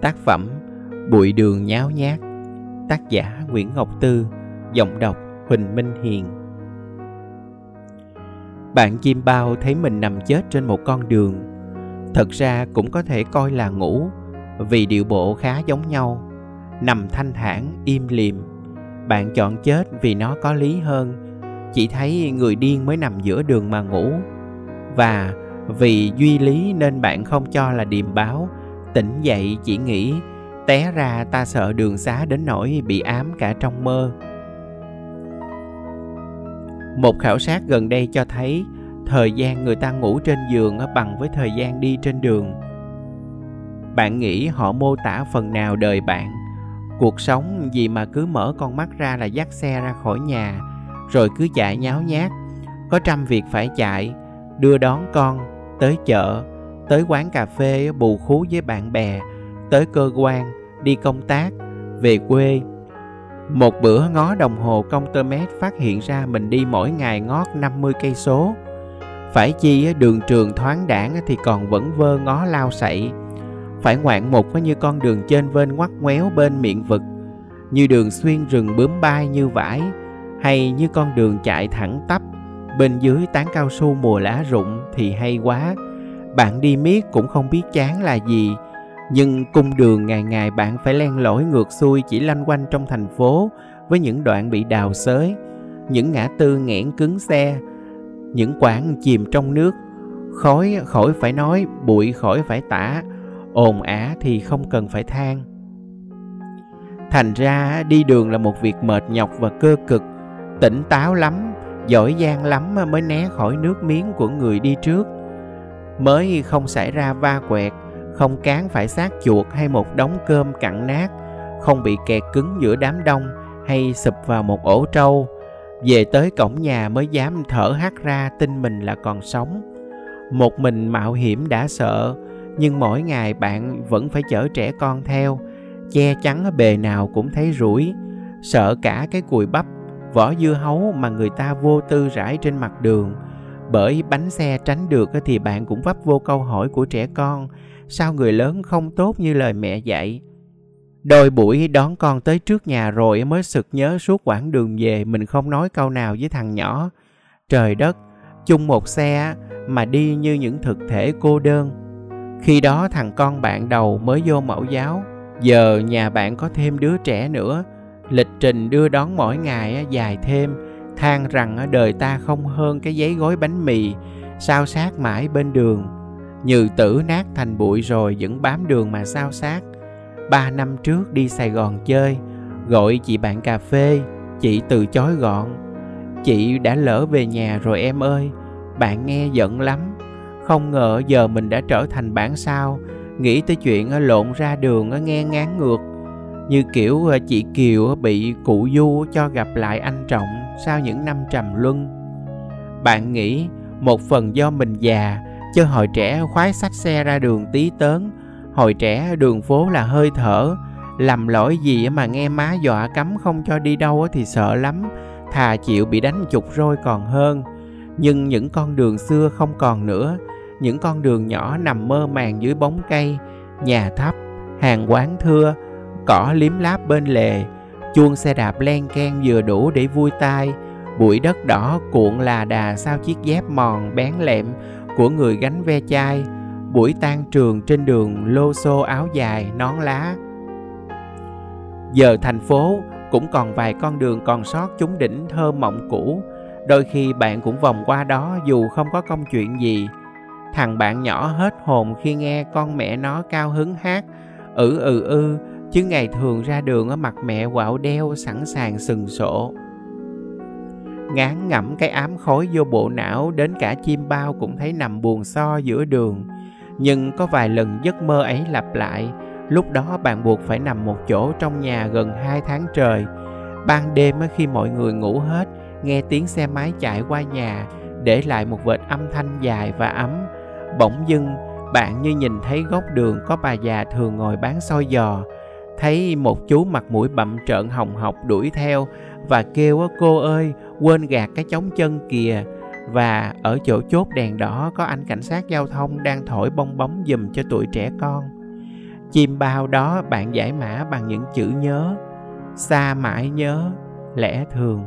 Tác phẩm Bụi đường nháo nhác Tác giả Nguyễn Ngọc Tư Giọng đọc Huỳnh Minh Hiền. Bạn chim bao thấy mình nằm chết trên một con đường Thật ra cũng có thể coi là ngủ Vì điệu bộ khá giống nhau. Nằm thanh thản, im liềm Bạn chọn chết vì nó có lý hơn. Chỉ thấy người điên mới nằm giữa đường mà ngủ. Và vì duy lý nên bạn không cho là điềm báo tỉnh dậy, chỉ nghĩ, té ra ta sợ đường xá đến nỗi bị ám cả trong mơ. Một khảo sát gần đây cho thấy, thời gian người ta ngủ trên giường bằng với thời gian đi trên đường. Bạn nghĩ họ mô tả phần nào đời bạn? Cuộc sống gì mà cứ mở con mắt ra là dắt xe ra khỏi nhà, rồi cứ chạy nháo nhác. Có trăm việc phải chạy, đưa đón con, tới chợ tới quán cà phê bù khú với bạn bè tới cơ quan đi công tác về quê một bữa ngó đồng hồ công tơ mét phát hiện ra mình đi mỗi ngày ngót 50 cây số. Phải chi đường trường thoáng đảng thì còn vẫn vơ ngó lao sậy. Phải ngoạn mục như con đường trên vên ngoắt ngoéo bên miệng vực, như đường xuyên rừng bướm bay như vải, hay như con đường chạy thẳng tắp, bên dưới tán cao su mùa lá rụng thì hay quá, bạn đi miết cũng không biết chán là gì. Nhưng cung đường ngày ngày bạn phải len lỏi ngược xuôi chỉ lanh quanh trong thành phố với những đoạn bị đào xới, những ngã tư nghẽn cứng xe, những quãng chìm trong nước. Khói khỏi phải nói, bụi khỏi phải tả, ồn ả thì không cần phải than. Thành ra đi đường là một việc mệt nhọc và cơ cực, tỉnh táo lắm, giỏi giang lắm mới né khỏi nước miếng của người đi trước mới không xảy ra va quẹt, không cán phải xác chuột hay một đống cơm cặn nát, không bị kẹt cứng giữa đám đông hay sụp vào một ổ trâu. Về tới cổng nhà mới dám thở hắt ra tin mình là còn sống. Một mình mạo hiểm đã sợ, nhưng mỗi ngày bạn vẫn phải chở trẻ con theo. Che chắn ở bề nào cũng thấy rủi, sợ cả cái cùi bắp, vỏ dưa hấu mà người ta vô tư rải trên mặt đường bởi bánh xe tránh được thì bạn cũng vấp vô câu hỏi của trẻ con, sao người lớn không tốt như lời mẹ dạy? Đôi buổi đón con tới trước nhà rồi mới sực nhớ suốt quãng đường về mình không nói câu nào với thằng nhỏ. Trời đất, chung một xe mà đi như những thực thể cô đơn. Khi đó thằng con bạn đầu mới vô mẫu giáo. Giờ nhà bạn có thêm đứa trẻ nữa. Lịch trình đưa đón mỗi ngày dài thêm than rằng đời ta không hơn cái giấy gói bánh mì, sao sát mãi bên đường. Như tử nát thành bụi rồi vẫn bám đường mà sao sát. Ba năm trước đi sài gòn chơi, gọi chị bạn cà phê, chị từ chối gọn. Chị đã lỡ về nhà rồi em ơi, bạn nghe giận lắm. Không ngờ giờ mình đã trở thành bản sao, nghĩ tới chuyện ờ, lộn ra đường ờ, nghe ngán ngược như kiểu ờ, chị kiều bị cụ du cho gặp lại anh trọng sau những năm trầm luân. Bạn nghĩ một phần do mình già, chứ hồi trẻ khoái xách xe ra đường tí tớn. Hồi trẻ đường phố là hơi thở, làm lỗi gì mà nghe má dọa cấm không cho đi đâu thì sợ lắm, thà chịu bị đánh chục roi còn hơn. Nhưng những con đường xưa không còn nữa, những con đường nhỏ nằm mơ màng dưới bóng cây, nhà thấp hàng quán thưa cỏ liếm láp bên lề. Chuông xe đạp len ken vừa đủ để vui tai. Bụi đất đỏ cuộn là đà sau chiếc dép mòn bén lẹm của người gánh ve chai. Buổi tan trường trên đường lô xô áo dài, nón lá. Giờ thành phố cũng còn vài con đường còn sót chúng đỉnh thơ mộng cũ. Đôi khi bạn cũng vòng qua đó dù không có công chuyện gì. Thằng bạn nhỏ hết hồn khi nghe con mẹ nó cao hứng hát ử ừ ư chứ ngày thường ra đường ở mặt mẹ quạo đeo, sẵn sàng sừng sộ ngán ngẩm cái ám khói vô bộ não, đến cả chim bao cũng thấy nằm buồn so giữa đường. Nhưng có vài lần giấc mơ ấy lặp lại, lúc đó bạn buộc phải nằm một chỗ trong nhà gần hai tháng trời. Ban đêm khi mọi người ngủ hết, nghe tiếng xe máy chạy qua nhà, để lại một vệt âm thanh dài và ấm. Bỗng dưng, bạn như nhìn thấy góc đường có bà già thường ngồi bán xôi giò thấy một chú mặt mũi bậm trợn hồng hộc đuổi theo và kêu cô ơi, quên gạt cái chống chân kìa. Và ở chỗ chốt đèn đỏ có anh cảnh sát giao thông đang thổi bong bóng giùm cho tụi trẻ con. Chim bao đó bạn giải mã bằng những chữ nhớ xa mãi nhớ, lẽ thường.